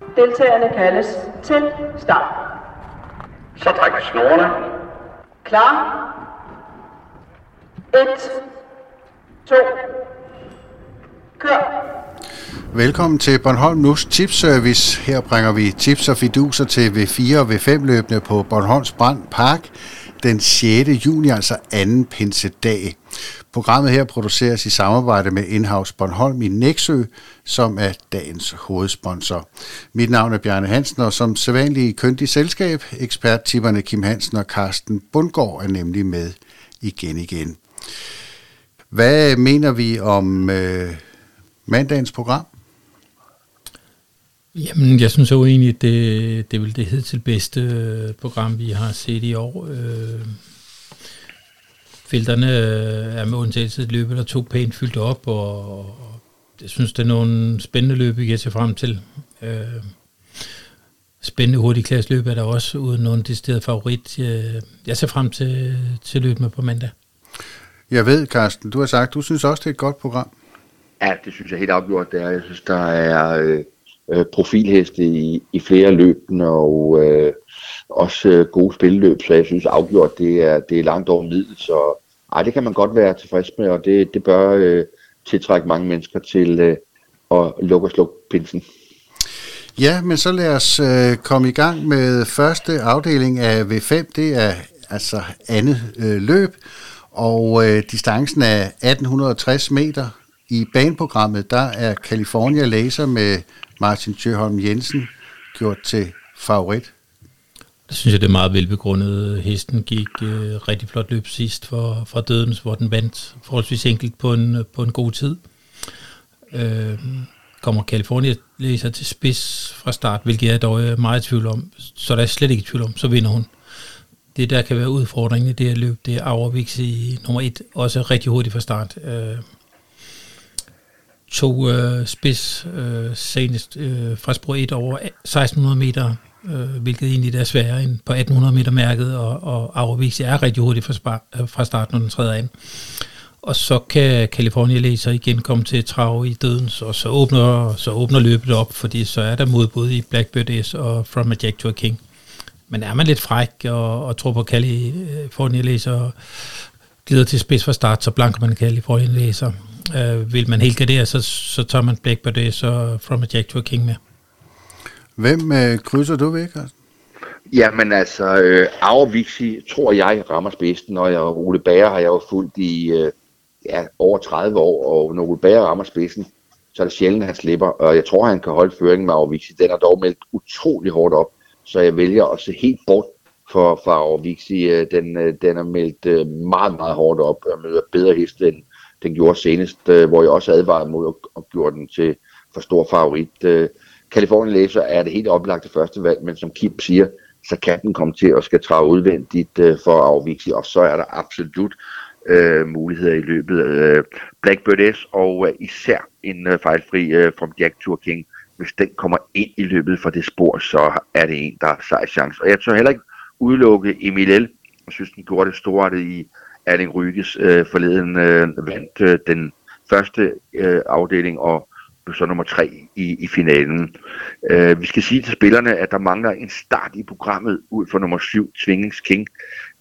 Deltagerne kaldes til start. Så træk snorene. Klar. 1, 2, kør. Velkommen til Bornholm Nus Tipsservice. Her bringer vi tips og fiduser til V4 og V5 løbende på Bornholms Brand Park den 6. juni, altså anden pinsedag. Programmet her produceres i samarbejde med Inhouse Bornholm i Nexø, som er dagens hovedsponsor. Mit navn er Bjarne Hansen, og som sædvanlig i køndig selskab, eksperttipperne Kim Hansen og Carsten Bundgaard er nemlig med igen igen. Hvad mener vi om øh, mandagens program? Jamen, jeg synes jo egentlig, det, det er vel det hidtil bedste øh, program, vi har set i år. Øh, felterne er med undtagelse et løb eller to pænt fyldt op, og, og jeg synes, det er nogle spændende løb, vi kan se frem til. Øh, spændende hurtig løb er der også, uden nogen decideret favorit. Jeg, jeg ser frem til, til løbet på mandag. Jeg ved, Carsten, du har sagt, du synes også, det er et godt program. Ja, det synes jeg helt afgjort, det er. Jeg synes, der er... Øh øh, profilheste i, i flere løb, og øh, også øh, gode spilleløb, så jeg synes afgjort, det er, det er langt over middel, så ej, det kan man godt være tilfreds med, og det, det bør øh, tiltrække mange mennesker til øh, at lukke og slukke pinsen. Ja, men så lad os øh, komme i gang med første afdeling af V5. Det er altså andet øh, løb, og øh, distancen er 1860 meter. I baneprogrammet, der er California Laser med Martin Tjøholm Jensen gjort til favorit? Det synes jeg, det er meget velbegrundet. Hesten gik øh, rigtig flot løb sidst for, for Dødens, hvor den vandt forholdsvis enkelt på en, øh, på en god tid. Øh, kommer California læser til spids fra start, hvilket jeg dog er meget i tvivl om. Så der er slet ikke i tvivl om, så vinder hun. Det der kan være udfordringen i det her løb, det er Auerviks i nummer et, også rigtig hurtigt fra start. Øh, to øh, spids øh, senest øh, fra spor 1 over 1600 meter, øh, hvilket egentlig er sværere end på 1800 meter mærket, og, og Aurovix er rigtig hurtigt fra, spar, øh, fra start, når den træder ind. Og så kan California Laser igen komme til at i dødens, og så åbner, så åbner løbet op, fordi så er der modbud i Blackbird S og From a Jack to a King. Men er man lidt fræk og, og tror på California Laser glider til spids fra start, så blanker man California Laser. Øh, vil man helt gardere, så, så tager man Black det, så From a Jack to a King med. Hvem øh, krydser du ved, Carsten? Jamen altså, øh, Auervixi tror jeg rammer spidsen, og jeg, Ole Bager har jeg jo fulgt i øh, ja, over 30 år, og når Ole Bager rammer spidsen, så er det sjældent, at han slipper, og jeg tror, han kan holde føringen med Auervixi. Den er dog meldt utrolig hårdt op, så jeg vælger at se helt bort for, for Auervixi. Øh, den, øh, den er meldt øh, meget, meget hårdt op, og møder bedre heste, end, den gjorde senest, øh, hvor jeg også advarede mod at, at gøre den til for stor favorit. Øh, California Laser er det helt oplagte første valg, men som Kim siger, så kan den komme til at skal træde udvendigt øh, for at afvise, og så er der absolut øh, muligheder i løbet. Øh, Blackbird S og øh, især en øh, fejlfri øh, from Jack Tour King, hvis den kommer ind i løbet for det spor, så er det en, der har sej chance. Og jeg tør heller ikke udelukke Emil L. Jeg synes, den gjorde det store i Erling Ryges øh, forleden øh, vandt øh, den første øh, afdeling og så nummer tre i, i finalen. Øh, vi skal sige til spillerne, at der mangler en start i programmet ud for nummer syv, Tvingings King.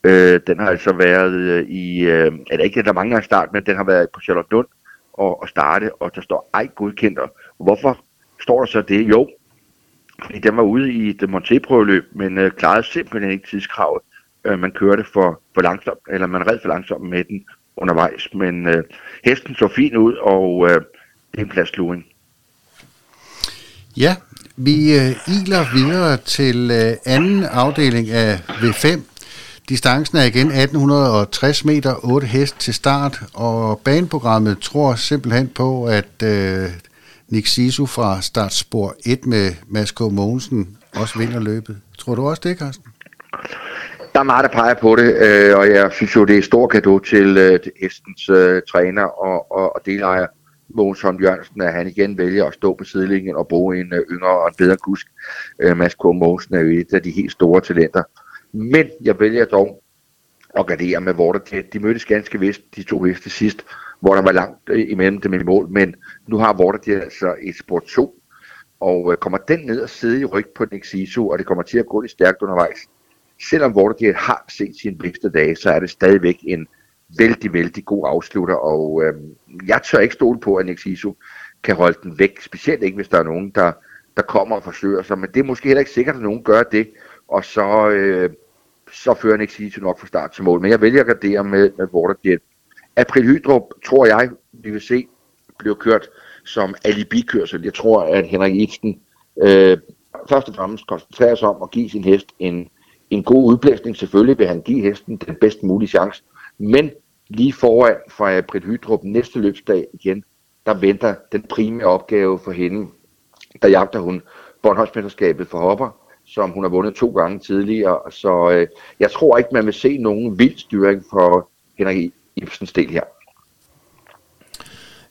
Øh, den har altså været øh, i, øh, eller ikke, at der mangler en start, men den har været på Charlotte Lund og, og starte, og der står ej godkendt. Hvorfor står der så det? Jo, fordi den var ude i det monté men øh, klarede simpelthen ikke tidskravet øh, man kørte for, for langsomt, eller man red for langsomt med den undervejs. Men øh, hesten så fin ud, og øh, det er en plads luring. Ja, vi øh, iler videre til øh, anden afdeling af V5. Distancen er igen 1860 meter, 8 hest til start, og baneprogrammet tror simpelthen på, at øh, Nick Sisu fra startspor 1 med Mads K. Mogensen også vinder løbet. Tror du også det, Carsten? Der er meget, der peger på det, øh, og jeg synes jo, det er et stort gave til, øh, til Hestens øh, træner og, og, og delejer, Mogens Holm Jørgensen, at han igen vælger at stå på sidelinjen og bruge en øh, yngre og en bedre kusk. Øh, Mads K. Mogensen er jo et af de helt store talenter. Men jeg vælger dog at gardere med Waterjet. De mødtes ganske vist, de to heste sidst, hvor der var langt øh, imellem dem i mål, men nu har Waterjet altså et sport 2 og øh, kommer den ned og sidde i ryg på den Sisu, og det kommer til at gå lidt stærkt undervejs. Selvom Watergate har set sine bedste dage, så er det stadigvæk en vældig, vældig god afslutter, og øh, jeg tør ikke stole på, at Nick Sisu kan holde den væk, specielt ikke hvis der er nogen, der, der kommer og forsøger sig, men det er måske heller ikke sikkert, at nogen gør det, og så, øh, så fører Nick Sisu nok fra start til mål, men jeg vælger at gardere med, med Watergate. April Hydrup, tror jeg, vi vil se, bliver kørt som alibi-kørsel. Jeg tror, at Henrik Ibsen øh, først og fremmest koncentrerer sig om at give sin hest en, en god udblæsning. Selvfølgelig vil han give hesten den bedst mulige chance, men lige foran fra April Hydrup næste løbsdag igen, der venter den primære opgave for hende. Der jagter hun Bornholmsmesterskabet for hopper, som hun har vundet to gange tidligere. Så øh, jeg tror ikke, man vil se nogen vild styring for Henrik Ibsens del her.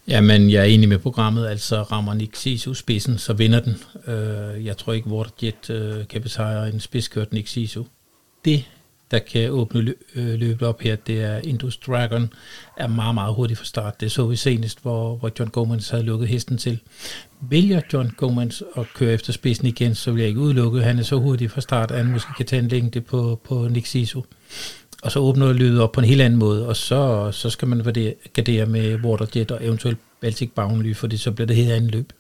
Jamen, jeg er enig med programmet, altså rammer Nick Sisu spidsen, så vinder den. Øh, jeg tror ikke, Waterjet uh, øh, kan besejre en spidskørt Nick Sisu. Det, der kan åbne lø- øh, løbet op her, det er Indus Dragon, er meget, meget hurtigt fra start. Det så vi senest, hvor, hvor John Gomans havde lukket hesten til. Vælger John Gomans at køre efter spidsen igen, så vil jeg ikke udelukke, han er så hurtigt fra start, at han måske kan tage en længde på, på Nick Sisu og så åbner løbet op på en helt anden måde, og så, så skal man gardere med Waterjet og eventuelt Baltic Boundary, fordi så bliver det helt andet løb.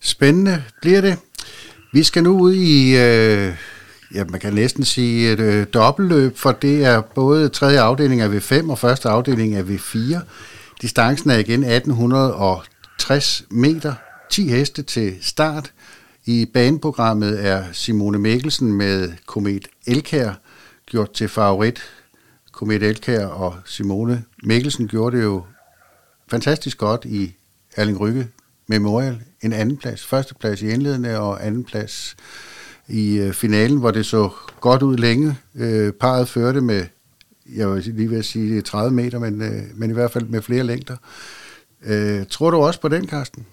Spændende bliver det. Vi skal nu ud i, øh, ja, man kan næsten sige et øh, dobbeltløb, for det er både tredje afdeling af V5 og første afdeling af V4. Distancen er igen 1860 meter, 10 heste til start. I baneprogrammet er Simone Mikkelsen med Komet Elkær gjort til favorit. Komet Elkær og Simone Mikkelsen gjorde det jo fantastisk godt i Erling Rygge Memorial. En anden plads, første plads i indledende og anden plads i øh, finalen, hvor det så godt ud længe. Øh, parret førte med, jeg vil lige ved at sige 30 meter, men, øh, men i hvert fald med flere længder. Øh, tror du også på den, Karsten?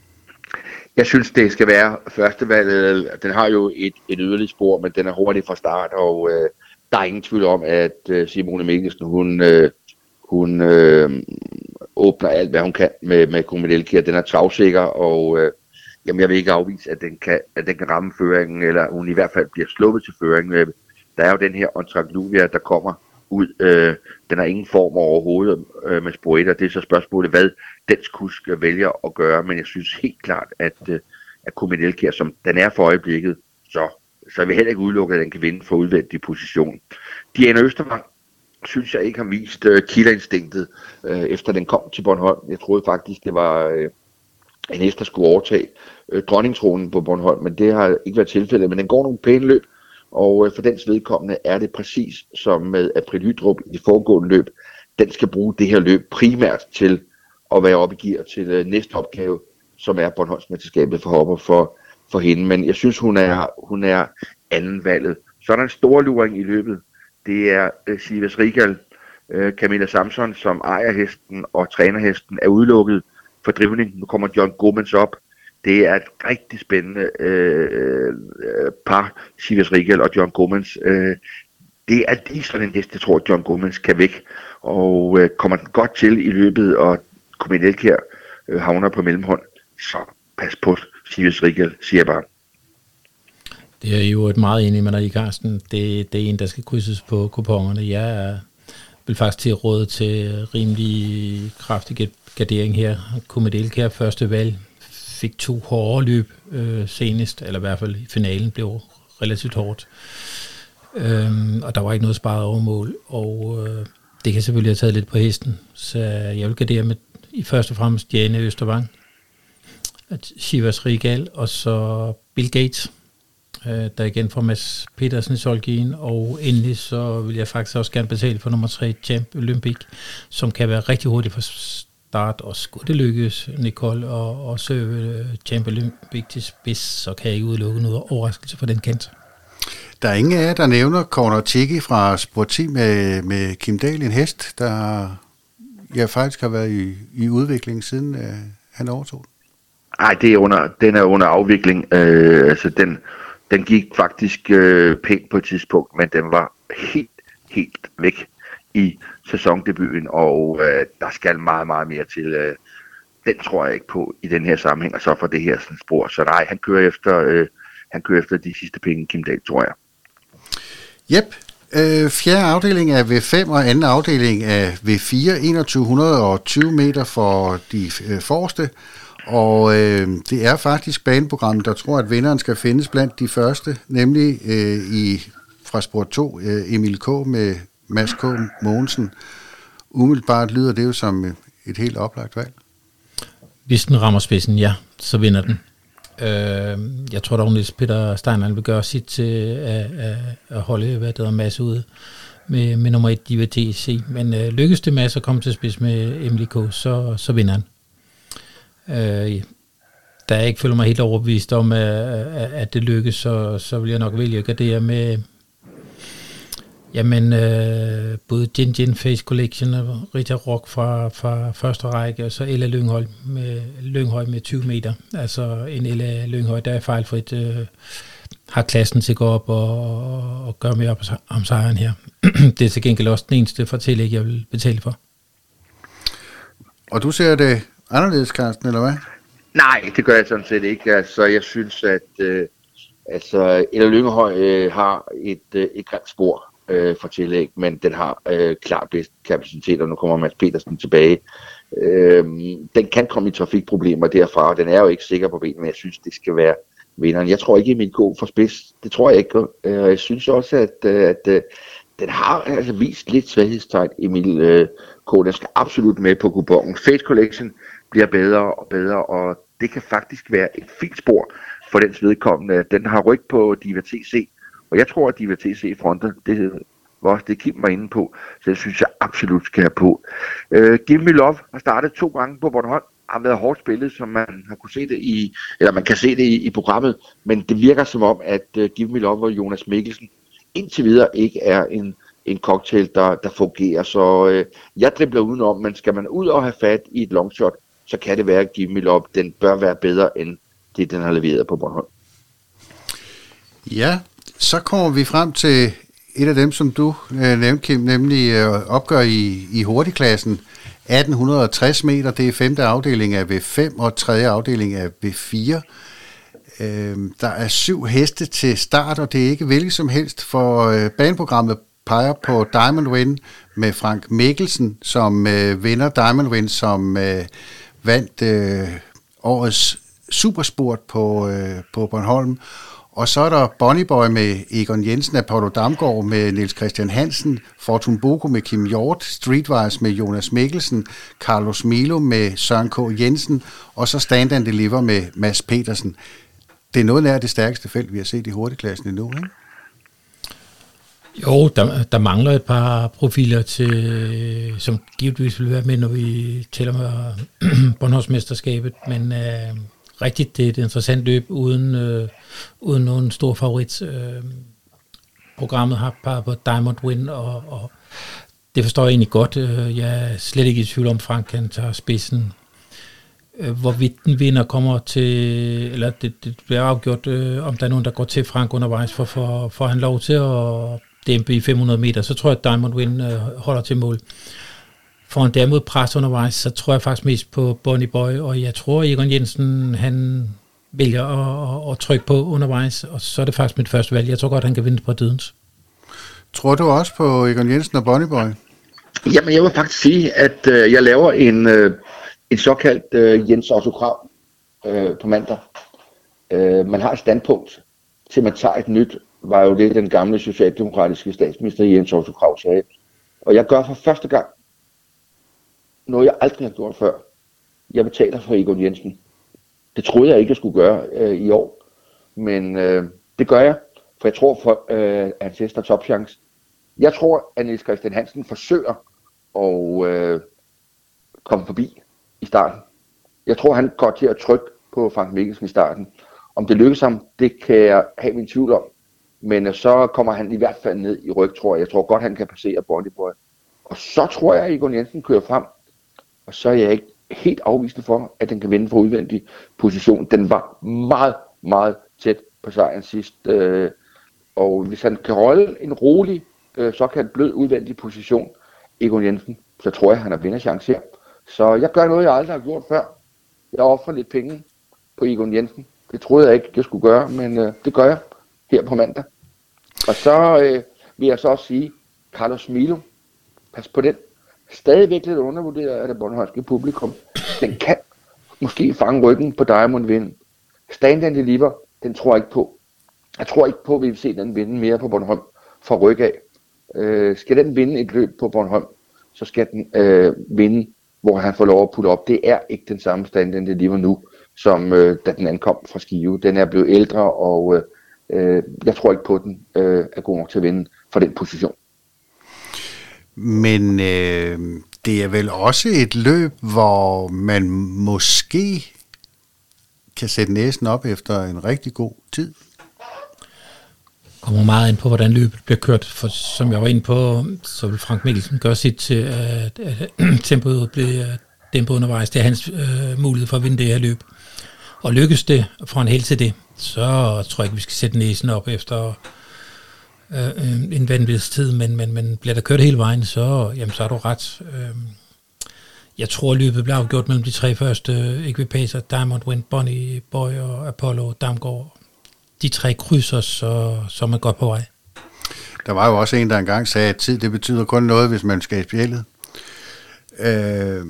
Jeg synes, det skal være førstevalget. Den har jo et, et yderligt spor, men den er hurtig fra start, og øh, der er ingen tvivl om, at øh, Simone Mikkelsen, hun, øh, hun øh, åbner alt, hvad hun kan med, med Kumidelkia. Den er travsikker, og øh, jamen, jeg vil ikke afvise, at den, kan, at den kan ramme føringen, eller hun i hvert fald bliver sluppet til føringen. Øh, der er jo den her Ontragluvia, der kommer ud. Øh, den har ingen form overhovedet øh, med spoeter. Det er så spørgsmålet, hvad dens kusk vælger at gøre, men jeg synes helt klart, at, øh, at Kumidelkia, som den er for øjeblikket, så, så jeg vil heller ikke udelukke, at han kan vinde for udvendig position. Diana Østervang synes jeg ikke har vist øh, killerinstinktet, øh, efter den kom til Bornholm. Jeg troede faktisk, det var øh, en hest, der skulle overtage øh, dronningtronen på Bornholm, men det har ikke været tilfældet. Men den går nogle pæne løb, og øh, for dens vedkommende er det præcis som med April Hydrup i det foregående løb. Den skal bruge det her løb primært til at være oppe i gear til øh, næste opgave, som er Bornholmsmesterskabet for hopper for, for hende. Men jeg synes, hun er, hun er anden valget. Så er der en stor luring i løbet, det er øh, Sivas Rigal, øh, Camilla Samson, som ejer hesten og træner hesten, er udelukket for drivning. Nu kommer John Gomez op. Det er et rigtig spændende øh, øh par, Sivas Rigal og John Gomez. Øh, det er lige sådan en hest, jeg tror, John Gomez kan væk. Og øh, kommer den godt til i løbet, og Kuminelkær her øh, havner på mellemhånd, så pas på Sirius Rigal, siger jeg bare. Det er jo et meget enig med dig i, Carsten. Det, det er en, der skal krydses på kupongerne. Jeg vil faktisk til råd til rimelig kraftig gardering her. Kumadelkær første valg fik to hårde løb øh, senest, eller i hvert fald i finalen blev relativt hårdt. Øhm, og der var ikke noget sparet over mål, og øh, det kan selvfølgelig have taget lidt på hesten. Så jeg vil gardere med i første og fremmest Jane Østervang, Shivas Rigal, og så Bill Gates øh, der igen fra Mads Petersen i Solgien, og endelig så vil jeg faktisk også gerne betale for nummer 3, Champ Olympic, som kan være rigtig hurtigt for start, og skulle det lykkes, Nicole, og, og søge Champ Olympic til spids, så kan jeg ikke udelukke noget overraskelse for den kant. Der er ingen af jer, der nævner Corner Tiki fra Sporti med, med Kim Dahl, en hest, der ja, faktisk har været i, i udvikling siden øh, han overtog. Nej, det er under, den er under afvikling. Øh, altså den, den gik faktisk øh, pænt på et tidspunkt, men den var helt, helt væk i sæsondebuten, og øh, der skal meget, meget mere til. Øh, den tror jeg ikke på i den her sammenhæng, og så for det her sådan, spor. Så nej, han kører efter, øh, han kører efter de sidste penge, Kim Dahl, tror jeg. Jep. Øh, fjerde afdeling af V5 og anden afdeling af V4, 2120 meter for de øh, forreste. Og øh, det er faktisk baneprogrammet, der tror, at vinderen skal findes blandt de første, nemlig øh, i fra spor 2, øh, Emil K. med Mads K. Mogensen. Umiddelbart lyder det jo som øh, et helt oplagt valg. Hvis den rammer spidsen, ja, så vinder den. Øh, jeg tror dog, at Peter Steiner vil gøre sit til at, at, at holde hvad der masse ude med, med nummer 1 Diva TC. Men øh, lykkes det med at komme til spids med MLK, så, så vinder han. Øh, da jeg ikke føler mig helt overbevist om, at, at det lykkes, så, så vil jeg nok vælge at gardere med, Jamen, øh, både Gin Gin Face Collection og Rita Rock fra, fra første række, og så Ella Lynghøj med, Lynghøj med 20 meter. Altså en Ella Lynghøj, der er fejlfrit, øh, har klassen til at gå op og, og, og gøre mere op om sejren her. det er til gengæld også den eneste fortælling, jeg vil betale for. Og du ser det anderledes, Carsten, eller hvad? Nej, det gør jeg sådan set ikke. Altså, jeg synes, at øh, altså, Ella Lynghøj øh, har et, øh, et grimt spor øh, for tillæg, men den har øh, klart bedst kapacitet, og nu kommer Mads Petersen tilbage. Øh, den kan komme i trafikproblemer derfra, og den er jo ikke sikker på benene, men jeg synes, det skal være vinderen. Jeg tror ikke, at min god for spids. Det tror jeg ikke. Øh, og jeg synes også, at, øh, at, at den har altså vist lidt svaghedstegn, Emil K. Den skal absolut med på kupongen. Fate Collection bliver bedre og bedre, og det kan faktisk være et fint spor for dens vedkommende. Den har ryg på Diva TC, og jeg tror, at Diva TC fronter. Det var også det, Kim var inde på. Så det synes jeg absolut skal have på. Øh, Give Me Love har startet to gange på Bornholm. Har været hårdt spillet, som man har kunne se det i, eller man kan se det i, i programmet. Men det virker som om, at uh, Give Me Love og Jonas Mikkelsen indtil videre ikke er en, en cocktail, der, der fungerer. Så øh, jeg dribler udenom, men skal man ud og have fat i et longshot, så kan det være, at Give Me den bør være bedre end det, den har leveret på Bornholm. Ja, så kommer vi frem til et af dem, som du øh, nævnte, Kim, nemlig øh, opgør i, i hurtigklassen. 1860 meter, det er femte afdeling af V5 og tredje afdeling af V4. Øh, der er syv heste til start, og det er ikke hvilket som helst, for øh, baneprogrammet peger på Diamond Win med Frank Mikkelsen, som øh, vinder Diamond Win, som øh, vandt øh, årets supersport på, øh, på Bornholm. Og så er der Bonnie Boy med Egon Jensen, Apollo Damgaard med Niels Christian Hansen, Fortun Boko med Kim Hjort, Streetwise med Jonas Mikkelsen, Carlos Milo med Søren K. Jensen, og så Stand and Deliver med Mads Petersen. Det er noget nær det stærkeste felt, vi har set i hurtigklassen endnu, ikke? Jo, der, der mangler et par profiler, til, som givetvis vil være med, når vi tæller med Bornholmsmesterskabet, men øh, rigtigt, det er et interessant løb uden, øh, uden nogen stor favorit. Øh, programmet har par på Diamond Win, og, og det forstår jeg egentlig godt. Øh, jeg er slet ikke i tvivl om, Frank kan tage spidsen. Øh, hvorvidt den vinder kommer til, eller det, det bliver afgjort, øh, om der er nogen, der går til Frank undervejs, for, for, for han lov til at dæmpe i 500 meter, så tror jeg, at Diamond Win øh, holder til mål. Får han derimod pres undervejs, så tror jeg faktisk mest på Bonnie Boy, og jeg tror, at Egon Jensen, han vælger at, at, at trykke på undervejs, og så er det faktisk mit første valg. Jeg tror godt, han kan vinde på dødens. Tror du også på Egon Jensen og Bonnie Boy? Jamen, jeg vil faktisk sige, at øh, jeg laver en, øh, en såkaldt øh, Jens Otto Krav øh, på mandag. Øh, man har et standpunkt til, man tager et nyt, var jo det, den gamle socialdemokratiske statsminister Jens Otto Krav sagde. Og jeg gør for første gang noget, jeg aldrig har gjort før. Jeg betaler for Egon Jensen. Det troede jeg ikke, jeg skulle gøre øh, i år. Men øh, det gør jeg, for jeg tror, for, øh, at han har topchance. Jeg tror, at Niels Christian Hansen forsøger at øh, komme forbi i starten. Jeg tror, han går til at trykke på Frank Mikkelsen i starten. Om det lykkes ham, det kan jeg have min tvivl om. Men øh, så kommer han i hvert fald ned i ryg, tror jeg. Jeg tror godt, han kan passere Bondiboy. Og så tror jeg, at Egon Jensen kører frem. Og så er jeg ikke helt afvist for, at den kan vinde for udvendig position. Den var meget, meget tæt på sejren sidst. Øh, og hvis han kan holde en rolig, øh, såkaldt blød udvendig position, Egon Jensen, så tror jeg, han har vinderchance her. Så jeg gør noget, jeg aldrig har gjort før. jeg offrer lidt penge på Egon Jensen. Det troede jeg ikke, jeg skulle gøre, men øh, det gør jeg her på mandag. Og så øh, vil jeg så også sige, Carlos Milo, pas på den. Stadigvæk lidt undervurderet af det Bornholmske publikum. Den kan måske fange ryggen på Diamond Vind. Stand and Deliver, den tror jeg ikke på. Jeg tror ikke på, at vi vil se den vinde mere på Bornholm for ryg af. Øh, skal den vinde et løb på Bornholm, så skal den øh, vinde, hvor han får lov at putte op. Det er ikke den samme stand det Deliver nu, som øh, da den ankom fra Skive. Den er blevet ældre, og øh, jeg tror ikke på, at den øh, er god nok til at vinde for den position. Men øh, det er vel også et løb, hvor man måske kan sætte næsen op efter en rigtig god tid. kommer meget ind på, hvordan løbet bliver kørt. For som jeg var inde på, så vil Frank Mikkelsen gøre sit til, at, at tempoet bliver dæmpet undervejs. Det er hans øh, mulighed for at vinde det her løb. Og lykkes det, for en held til det, så tror jeg ikke, vi skal sætte næsen op efter øh, øh, en vanvidstid, men, men, men bliver der kørt hele vejen, så, jamen, så har du ret. Øh, jeg tror, løbet bliver afgjort mellem de tre første ekvipager, Diamond Wind, Bonnie Boy og Apollo Damgaard. De tre krydser, så, så er man godt på vej. Der var jo også en, der engang sagde, at tid det betyder kun noget, hvis man skal i spjældet. Øh,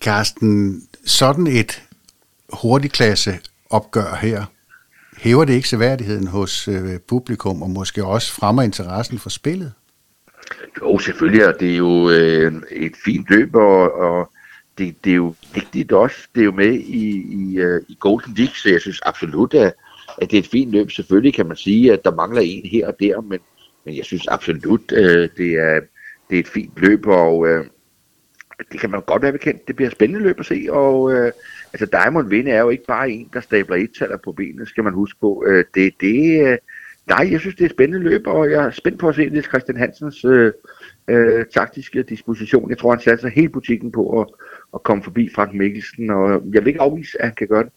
Karsten, sådan et hurtigklasse opgør her, hæver det ikke seværdigheden hos øh, publikum, og måske også fremmer interessen for spillet? Jo, selvfølgelig, og det er jo øh, et fint løb, og, og det, det er jo vigtigt også. Det er jo med i, i, øh, i Golden League, så jeg synes absolut, at, at det er et fint løb. Selvfølgelig kan man sige, at der mangler en her og der, men, men jeg synes absolut, øh, det, er, det er et fint løb, og øh, det kan man godt være bekendt. Det bliver spændende løb at se, og øh, altså Diamond Vinde er jo ikke bare en, der stabler et taler på benene, skal man huske på. Øh, det, det, øh, nej, jeg synes, det er et spændende løb, og jeg er spændt på at se Niels Christian Hansens øh, øh, taktiske disposition. Jeg tror, han satser hele butikken på at, at komme forbi Frank Mikkelsen, og jeg vil ikke afvise, at han kan gøre det.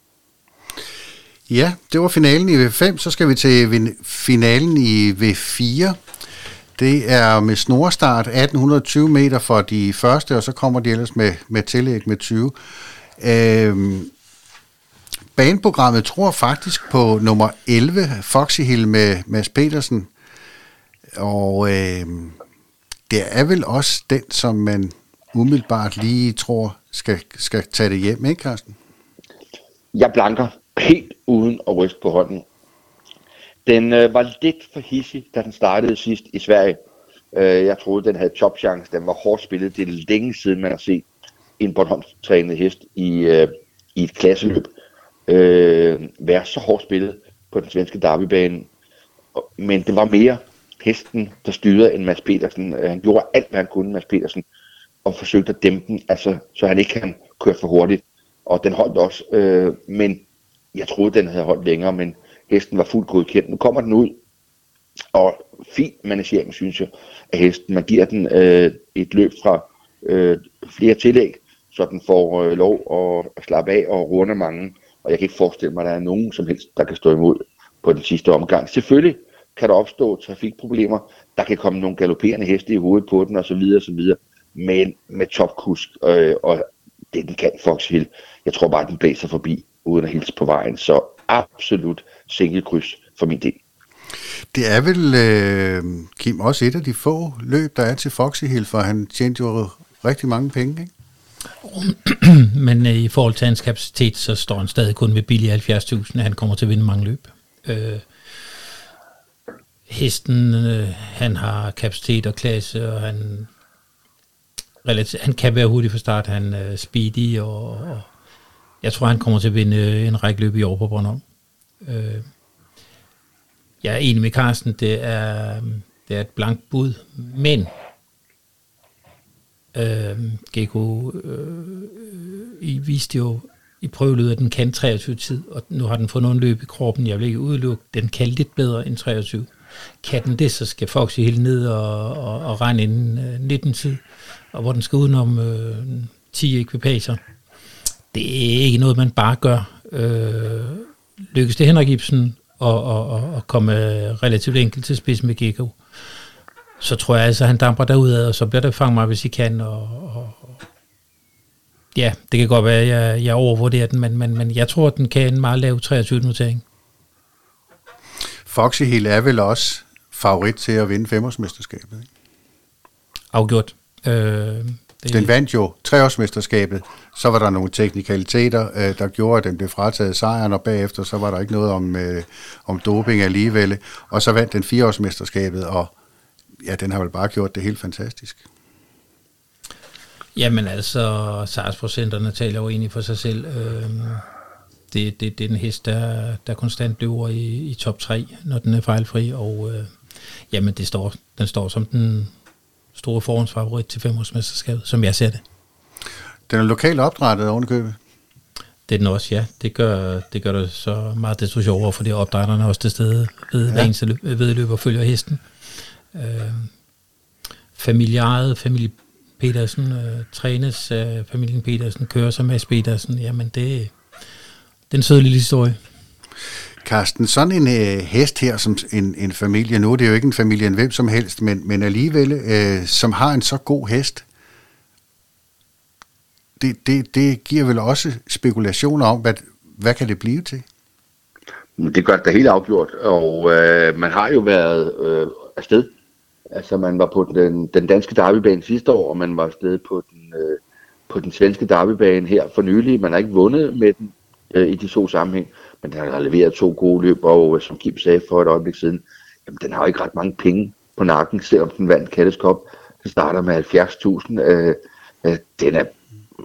Ja, det var finalen i V5, så skal vi til finalen i V4. Det er med snorstart 1820 meter for de første, og så kommer de ellers med, med tillæg med 20. Øh, baneprogrammet tror faktisk på nummer 11, Foxy Hill med Mads Petersen. Og øh, det er vel også den, som man umiddelbart lige tror skal, skal tage det hjem, ikke Carsten? Jeg blanker helt uden at ryste på hånden. Den øh, var lidt for hissig, da den startede sidst i Sverige. Øh, jeg troede, den havde topchance. Den var hårdt spillet. Det er længe siden, man har set en Bornholms-trænet hest i, øh, i et klasseløb øh, være så hårdt spillet på den svenske derbybane. Men det var mere hesten, der styrede end Mads Petersen. Øh, han gjorde alt, hvad han kunne, Mads Petersen, og forsøgte at dæmpe den, altså, så han ikke kan køre for hurtigt. Og den holdt også, øh, men jeg troede, den havde holdt længere, men hesten var fuldt godkendt. Nu kommer den ud, og fin managering, synes jeg, af hesten. Man giver den øh, et løb fra øh, flere tillæg, så den får øh, lov at, at slappe af og runde mange. Og jeg kan ikke forestille mig, at der er nogen som helst, der kan stå imod på den sidste omgang. Selvfølgelig kan der opstå trafikproblemer. Der kan komme nogle galopperende heste i hovedet på den osv. osv. Men med topkusk øh, og det den kan Fox Hill. Jeg tror bare, at den blæser forbi uden at hilse på vejen. Så absolut single kryds for min del. Det er vel, øh, Kim, også et af de få løb, der er til Foxy Hill, for han tjente jo rigtig mange penge, ikke? Men øh, i forhold til hans kapacitet, så står han stadig kun ved billige 70.000, han kommer til at vinde mange løb. Øh, hesten, øh, han har kapacitet og klasse, og han, relativ, han kan være hurtig fra start, han er speedy, og, og jeg tror, han kommer til at vinde øh, en række løb i år på Bornholm. Øh, jeg er enig med Carsten, det er, øh, det er et blankt bud, men Øhm, øh, Gekko øh, I viste jo i prøveløbet, at den kan 23 tid, og nu har den fået nogle løb i kroppen, jeg vil ikke udelukke, den kan lidt bedre end 23. Kan den det, så skal Foxy helt ned og, og, og regne inden øh, 19 tid, og hvor den skal udenom øh, 10 ekvipager. Det er ikke noget, man bare gør. Øh, lykkes det Henrik Ibsen at, at, at, at komme relativt enkelt til spids med Gekko, så tror jeg altså, at han damper derudad, og så bliver det fang mig, hvis I kan. Og, og, ja, det kan godt være, at jeg, jeg overvurderer den, men, men, men jeg tror, at den kan en meget lav 23-notering. Foxy Hill er vel også favorit til at vinde femårsmesterskabet. Ikke? Afgjort. Øh, det... Den vandt jo treårsmesterskabet. Så var der nogle teknikaliteter, øh, der gjorde, at den blev frataget sejren, og bagefter så var der ikke noget om, øh, om doping alligevel. Og så vandt den fireårsmesterskabet, og ja, den har vel bare gjort det helt fantastisk. Jamen altså, sejrsprocenterne taler jo egentlig for sig selv. Øh, det, det, det er den hest, der, der konstant løber i, i top 3, når den er fejlfri, og øh, jamen det står, den står som den store forhåndsfavorit til femårsmesterskabet, som jeg ser det. Den er lokalt opdrettet ovenikøbet? Det er den også, ja. Det gør, det gør det så meget desto sjovere, fordi opdrætterne er også til stede ved ja. hver eneste vedløb og følger hesten. Øh, familieejet, familie Petersen, øh, trænes af familien Petersen, kører som Mads Petersen, jamen det, det er en sød lille historie. Karsten, sådan en øh, hest her, som en, en familie, nu er det jo ikke en familie en hvem som helst, men, men alligevel, øh, som har en så god hest, det, det, det giver vel også spekulationer om, hvad, hvad kan det blive til? Det gør det helt afgjort, og øh, man har jo været øh, afsted. Altså man var på den, den danske derbybane sidste år, og man var afsted på den, øh, på den svenske derbybane her for nylig. Man har ikke vundet med den øh, i de to sammenhæng, men den har leveret to gode løb, og øh, som Kim sagde for et øjeblik siden, jamen den har jo ikke ret mange penge på nakken, selvom den vandt Kattes Cup. Den starter med 70.000. Øh, øh, den er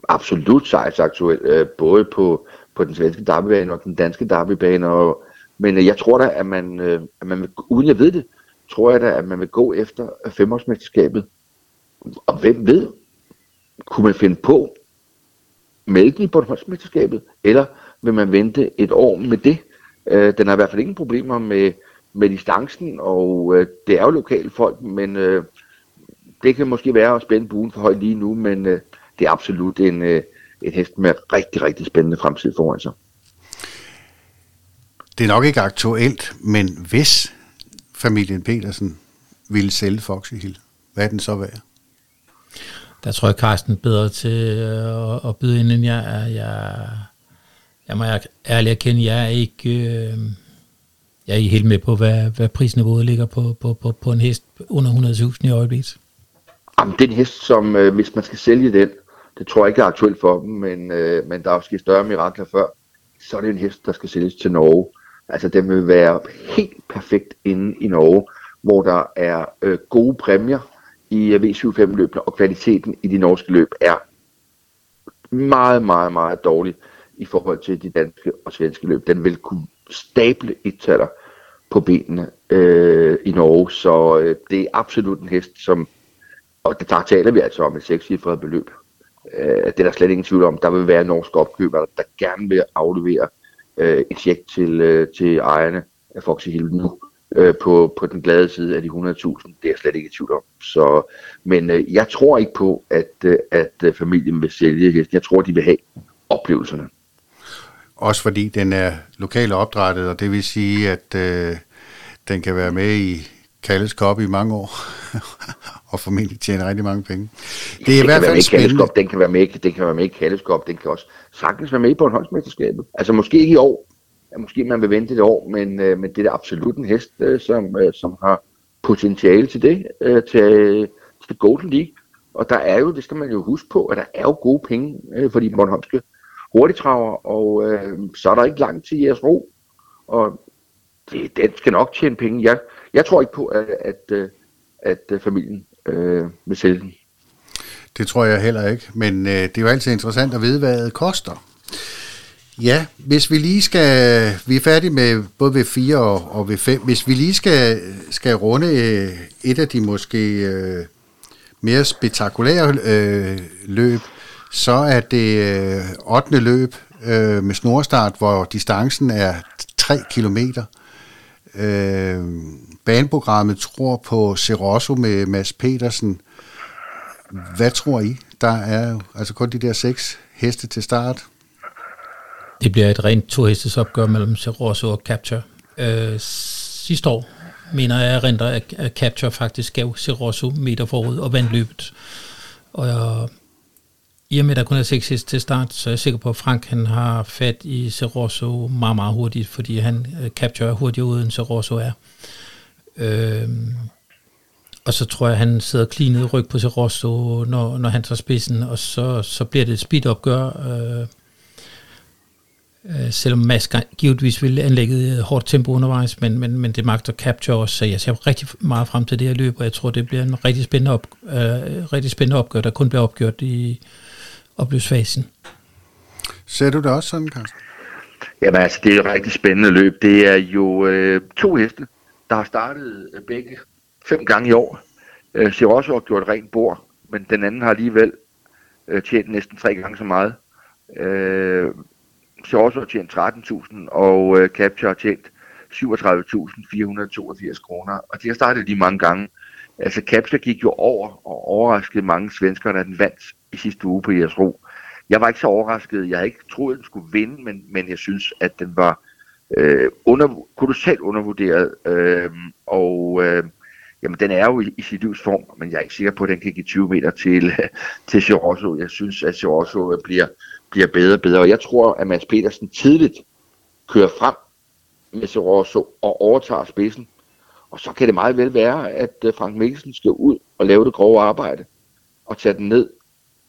absolut sejrsaktuel, øh, både på, på den svenske derbybane og den danske derbybane. Og, men øh, jeg tror da, at man, øh, at man uden jeg ved det, tror jeg da, at man vil gå efter femårsmesterskabet. Og hvem ved, kunne man finde på mælken i Bornholmsmesterskabet, eller vil man vente et år med det? Øh, den har i hvert fald ingen problemer med, med distancen, og øh, det er jo lokale folk, men øh, det kan måske være at spænde buen for højt lige nu, men øh, det er absolut en, øh, en hest med rigtig, rigtig spændende fremtid foran sig. Det er nok ikke aktuelt, men hvis familien Petersen ville sælge Foxy Hill, hvad er den så værd? Der tror jeg, Carsten er bedre til øh, at, at byde ind, end jeg er. Jeg, jeg må ærligt erkende, jeg er ikke... Øh, jeg er ikke helt med på, hvad, hvad prisniveauet ligger på, på, på, på en hest under 100.000 i øjeblikket. Jamen, det er en hest, som øh, hvis man skal sælge den, det tror jeg ikke er aktuelt for dem, men, øh, men der er sket større mirakler før, så er det en hest, der skal sælges til Norge. Altså den vil være helt perfekt inde i Norge, hvor der er øh, gode præmier i øh, V75-løbene, og kvaliteten i de norske løb er meget, meget, meget dårlig i forhold til de danske og svenske løb. Den vil kunne stable et taler på benene øh, i Norge, så øh, det er absolut en hest, som, og det der taler vi altså om et sekscifret beløb. Øh, det er der slet ingen tvivl om. Der vil være norske opkøbere, der gerne vil aflevere øh, et check til, øh, til ejerne af Foxy Hill nu øh, på, på den glade side af de 100.000. Det er jeg slet ikke i tvivl om. Så, men øh, jeg tror ikke på, at, øh, at øh, familien vil sælge hesten. Jeg tror, de vil have oplevelserne. Også fordi den er lokalt opdrettet, og det vil sige, at øh, den kan være med i Kalles Cup i mange år, og formentlig tjene rigtig mange penge. Det er i hvert fald spændende. Den kan være med, den kan være med i Kalles Cup, den kan også sagtens være med i Bornholmsmesterskabet. Altså måske ikke i år, ja, måske man vil vente et år, men, øh, men det er absolut en hest, øh, som, øh, som har potentiale til det, øh, til, øh, til Golden League. Og der er jo, det skal man jo huske på, at der er jo gode penge øh, for de bornholmske hurtigtraver, og øh, så er der ikke langt til jeres ro. Og det, den skal nok tjene penge. Jeg, jeg tror ikke på, at, at, øh, at, at familien øh, vil sælge den. Det tror jeg heller ikke, men øh, det er jo altid interessant at vide, hvad det koster. Ja, hvis vi lige skal, vi er færdige med både ved 4 og, og ved 5, hvis vi lige skal, skal runde øh, et af de måske øh, mere spektakulære øh, løb, så er det øh, 8. løb øh, med snorstart, hvor distancen er 3 kilometer. Øh, baneprogrammet tror på Serosso med Mads Petersen. Hvad tror I? Der er altså kun de der seks heste til start. Det bliver et rent to hestes opgør mellem Serosso og Capture. Øh, sidste år mener jeg, at renter, at Capture faktisk gav Serosso meter forud og vandt løbet. Og jeg, i og med, at der kun er seks heste til start, så er jeg sikker på, at Frank han har fat i Serosso meget, meget hurtigt, fordi han øh, capture er hurtigere ud, end Serosso er. Øh, og så tror jeg, han sidder klinet ryg på Serosso, når, når han tager spidsen, og så, så bliver det et speedopgør. Øh, øh, selvom Mads givetvis vil anlægge hårdt tempo undervejs, men, men, men det magter Capture også, så jeg ser rigtig meget frem til det her løb, og jeg tror, det bliver en rigtig spændende, op, øh, rigtig spændende opgør, der kun bliver opgjort i opløbsfasen. Ser du det også sådan, Carsten? Jamen altså, det er et rigtig spændende løb. Det er jo øh, to heste, der har startet øh, begge fem gange i år. Øh, Sirosso har gjort rent bord, men den anden har alligevel øh, tjent næsten tre gange så meget. Øh, Sirosso har tjent 13.000, og øh, Capture har tjent 37.482 kroner, og de har startet lige mange gange. Altså Capture gik jo over og overraskede mange svenskere, da den vandt i sidste uge på Jersro. Jeg var ikke så overrasket. Jeg havde ikke troet, at den skulle vinde, men, men jeg synes, at den var øh, under, kolossalt undervurderet. Øh, og øh, jamen, den er jo i, i sit livs form, men jeg er ikke sikker på, at den kan give 20 meter til, til Girosso. Jeg synes, at Girosso øh, bliver, bliver bedre og bedre. Og jeg tror, at Mads Petersen tidligt kører frem med Girosso og overtager spidsen. Og så kan det meget vel være, at øh, Frank Mikkelsen skal ud og lave det grove arbejde og tage den ned.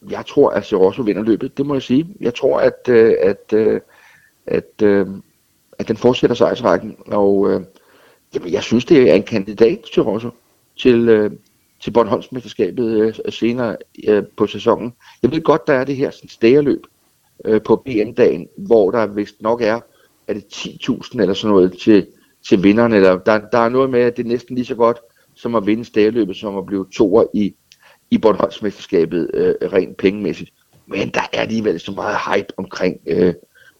Jeg tror, at Girosso vinder løbet, det må jeg sige. Jeg tror, at, øh, at, at, at, at den fortsætter sejrsrækken. Og jamen, jeg synes, det er en kandidat til Rosso til, øh, til Bornholmsmesterskabet øh, senere øh, på sæsonen. Jeg ved godt, der er det her stægerløb øh, på BM-dagen, hvor der vist nok er, er det 10.000 eller sådan noget til, til vinderne. Eller der, der er noget med, at det er næsten lige så godt som at vinde stægerløbet, som at blive toer i, i Bornholmsmesterskabet øh, rent pengemæssigt. Men der er alligevel så meget hype omkring øh,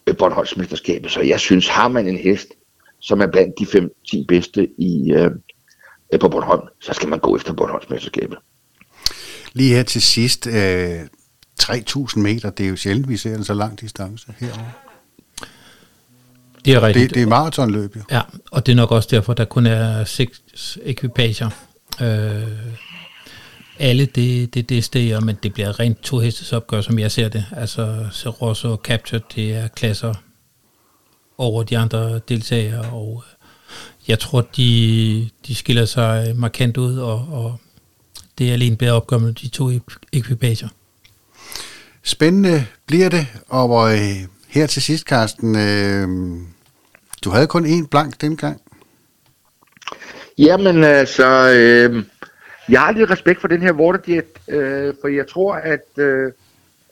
øh Bornholmsmesterskabet, så jeg synes, har man en hest, som er blandt de 5-10 bedste i, øh, på Bornholm, så skal man gå efter Bornholmsmesterskabet. Lige her til sidst, øh, 3.000 meter, det er jo sjældent, vi ser en så lang distance herovre. Det er rigtigt. Det, det er maratonløb jo. Ja, og det er nok også derfor, der kun er seks ekvipager. Øh, alle det, det, det steger, men det bliver rent to hestes opgør, som jeg ser det. Altså Serosso og Capture, det er klasser over de andre deltagere, og øh, jeg tror, de, de skiller sig markant ud, og, og det er alene bedre opgør med de to ekvipager. Spændende bliver det, og øh, her til sidst, Carsten, øh, du havde kun én blank dengang. Jamen altså, øh, jeg har lidt respekt for den her Waterjet, øh, for jeg tror, at, øh,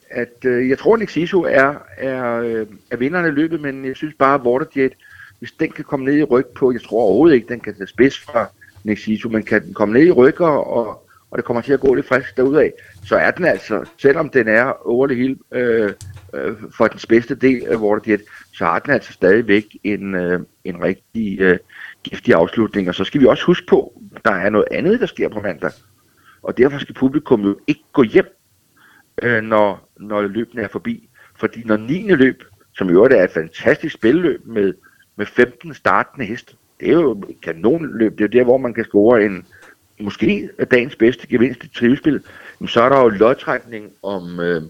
at øh, jeg tror, at Nexiso er, er, øh, er vinderne i løbet, men jeg synes bare, at Waterjet, hvis den kan komme ned i ryg på, jeg tror overhovedet ikke, den kan tage spids fra Nexito, men kan den komme ned i ryg, og, og det kommer til at gå lidt frisk derudad, så er den altså, selvom den er over det hele øh, øh, for den bedste del af Waterjet, så har den altså stadigvæk en, øh, en rigtig øh, giftig afslutning. Og så skal vi også huske på, der er noget andet, der sker på mandag. Og derfor skal publikum jo ikke gå hjem, øh, når, når løbene er forbi. Fordi når 9. løb, som i øvrigt er et fantastisk spilløb med, med 15 startende heste, det er jo et kanonløb. Det er jo der, hvor man kan score en, måske dagens bedste gevinst i trivespil. Så er der jo lodtrækning om, øh,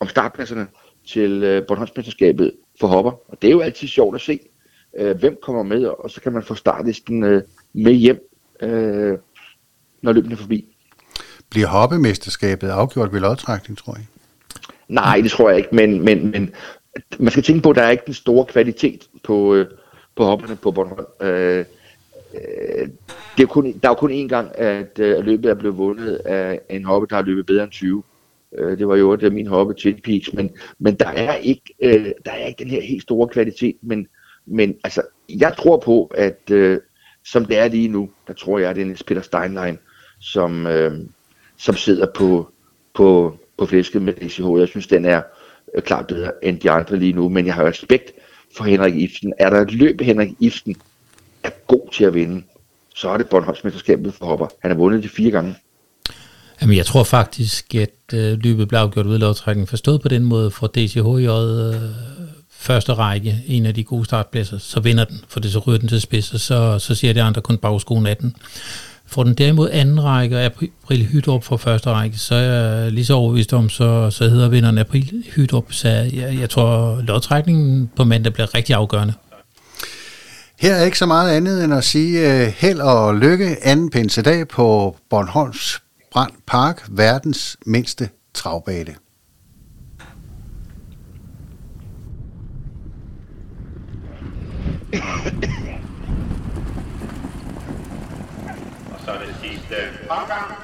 om startpladserne til øh, Bornholmsmesterskabet for hopper. Og det er jo altid sjovt at se, øh, hvem kommer med, og så kan man få startlisten øh, med hjem, øh, når løbene er forbi. Bliver hoppemesterskabet afgjort ved lodtrækning, tror jeg? Nej, det tror jeg ikke, men, men, men man skal tænke på, at der er ikke den store kvalitet på, øh, på hopperne på Bornholm. Øh, øh, det er kun, der er jo kun én gang, at øh, løbet er blevet vundet af en hoppe, der har løbet bedre end 20. Øh, det var jo det min hoppe til Peaks, men, men der, er ikke, øh, der er ikke den her helt store kvalitet, men, men altså, jeg tror på, at øh, som det er lige nu, der tror jeg, at det er en Peter Steinlein, som, øh, som sidder på, på, på flæsket med DCH. Jeg synes, den er øh, klart bedre end de andre lige nu, men jeg har respekt for Henrik Iften. Er der et løb, Henrik Iften er god til at vinde, så er det Bornholmsmesterskabet for hopper. Han har vundet det fire gange. Jamen, jeg tror faktisk, at øh, løbet blev afgjort ved lovtrækningen forstået på den måde fra DCHJ øh, første række, en af de gode startpladser, så vinder den, for det så ryger den til spids, og så, så siger det andre kun bagskoen af den. Får den derimod anden række, og April Hydrup for første række, så er jeg lige så overbevist om, så, så hedder vinderen April Hydrup. Så jeg, jeg tror, lodtrækningen på mandag bliver rigtig afgørende. Her er ikke så meget andet end at sige uh, held og lykke anden pinsedag på Bornholms Brand Park, verdens mindste travbane. Og så er det sidste omgang.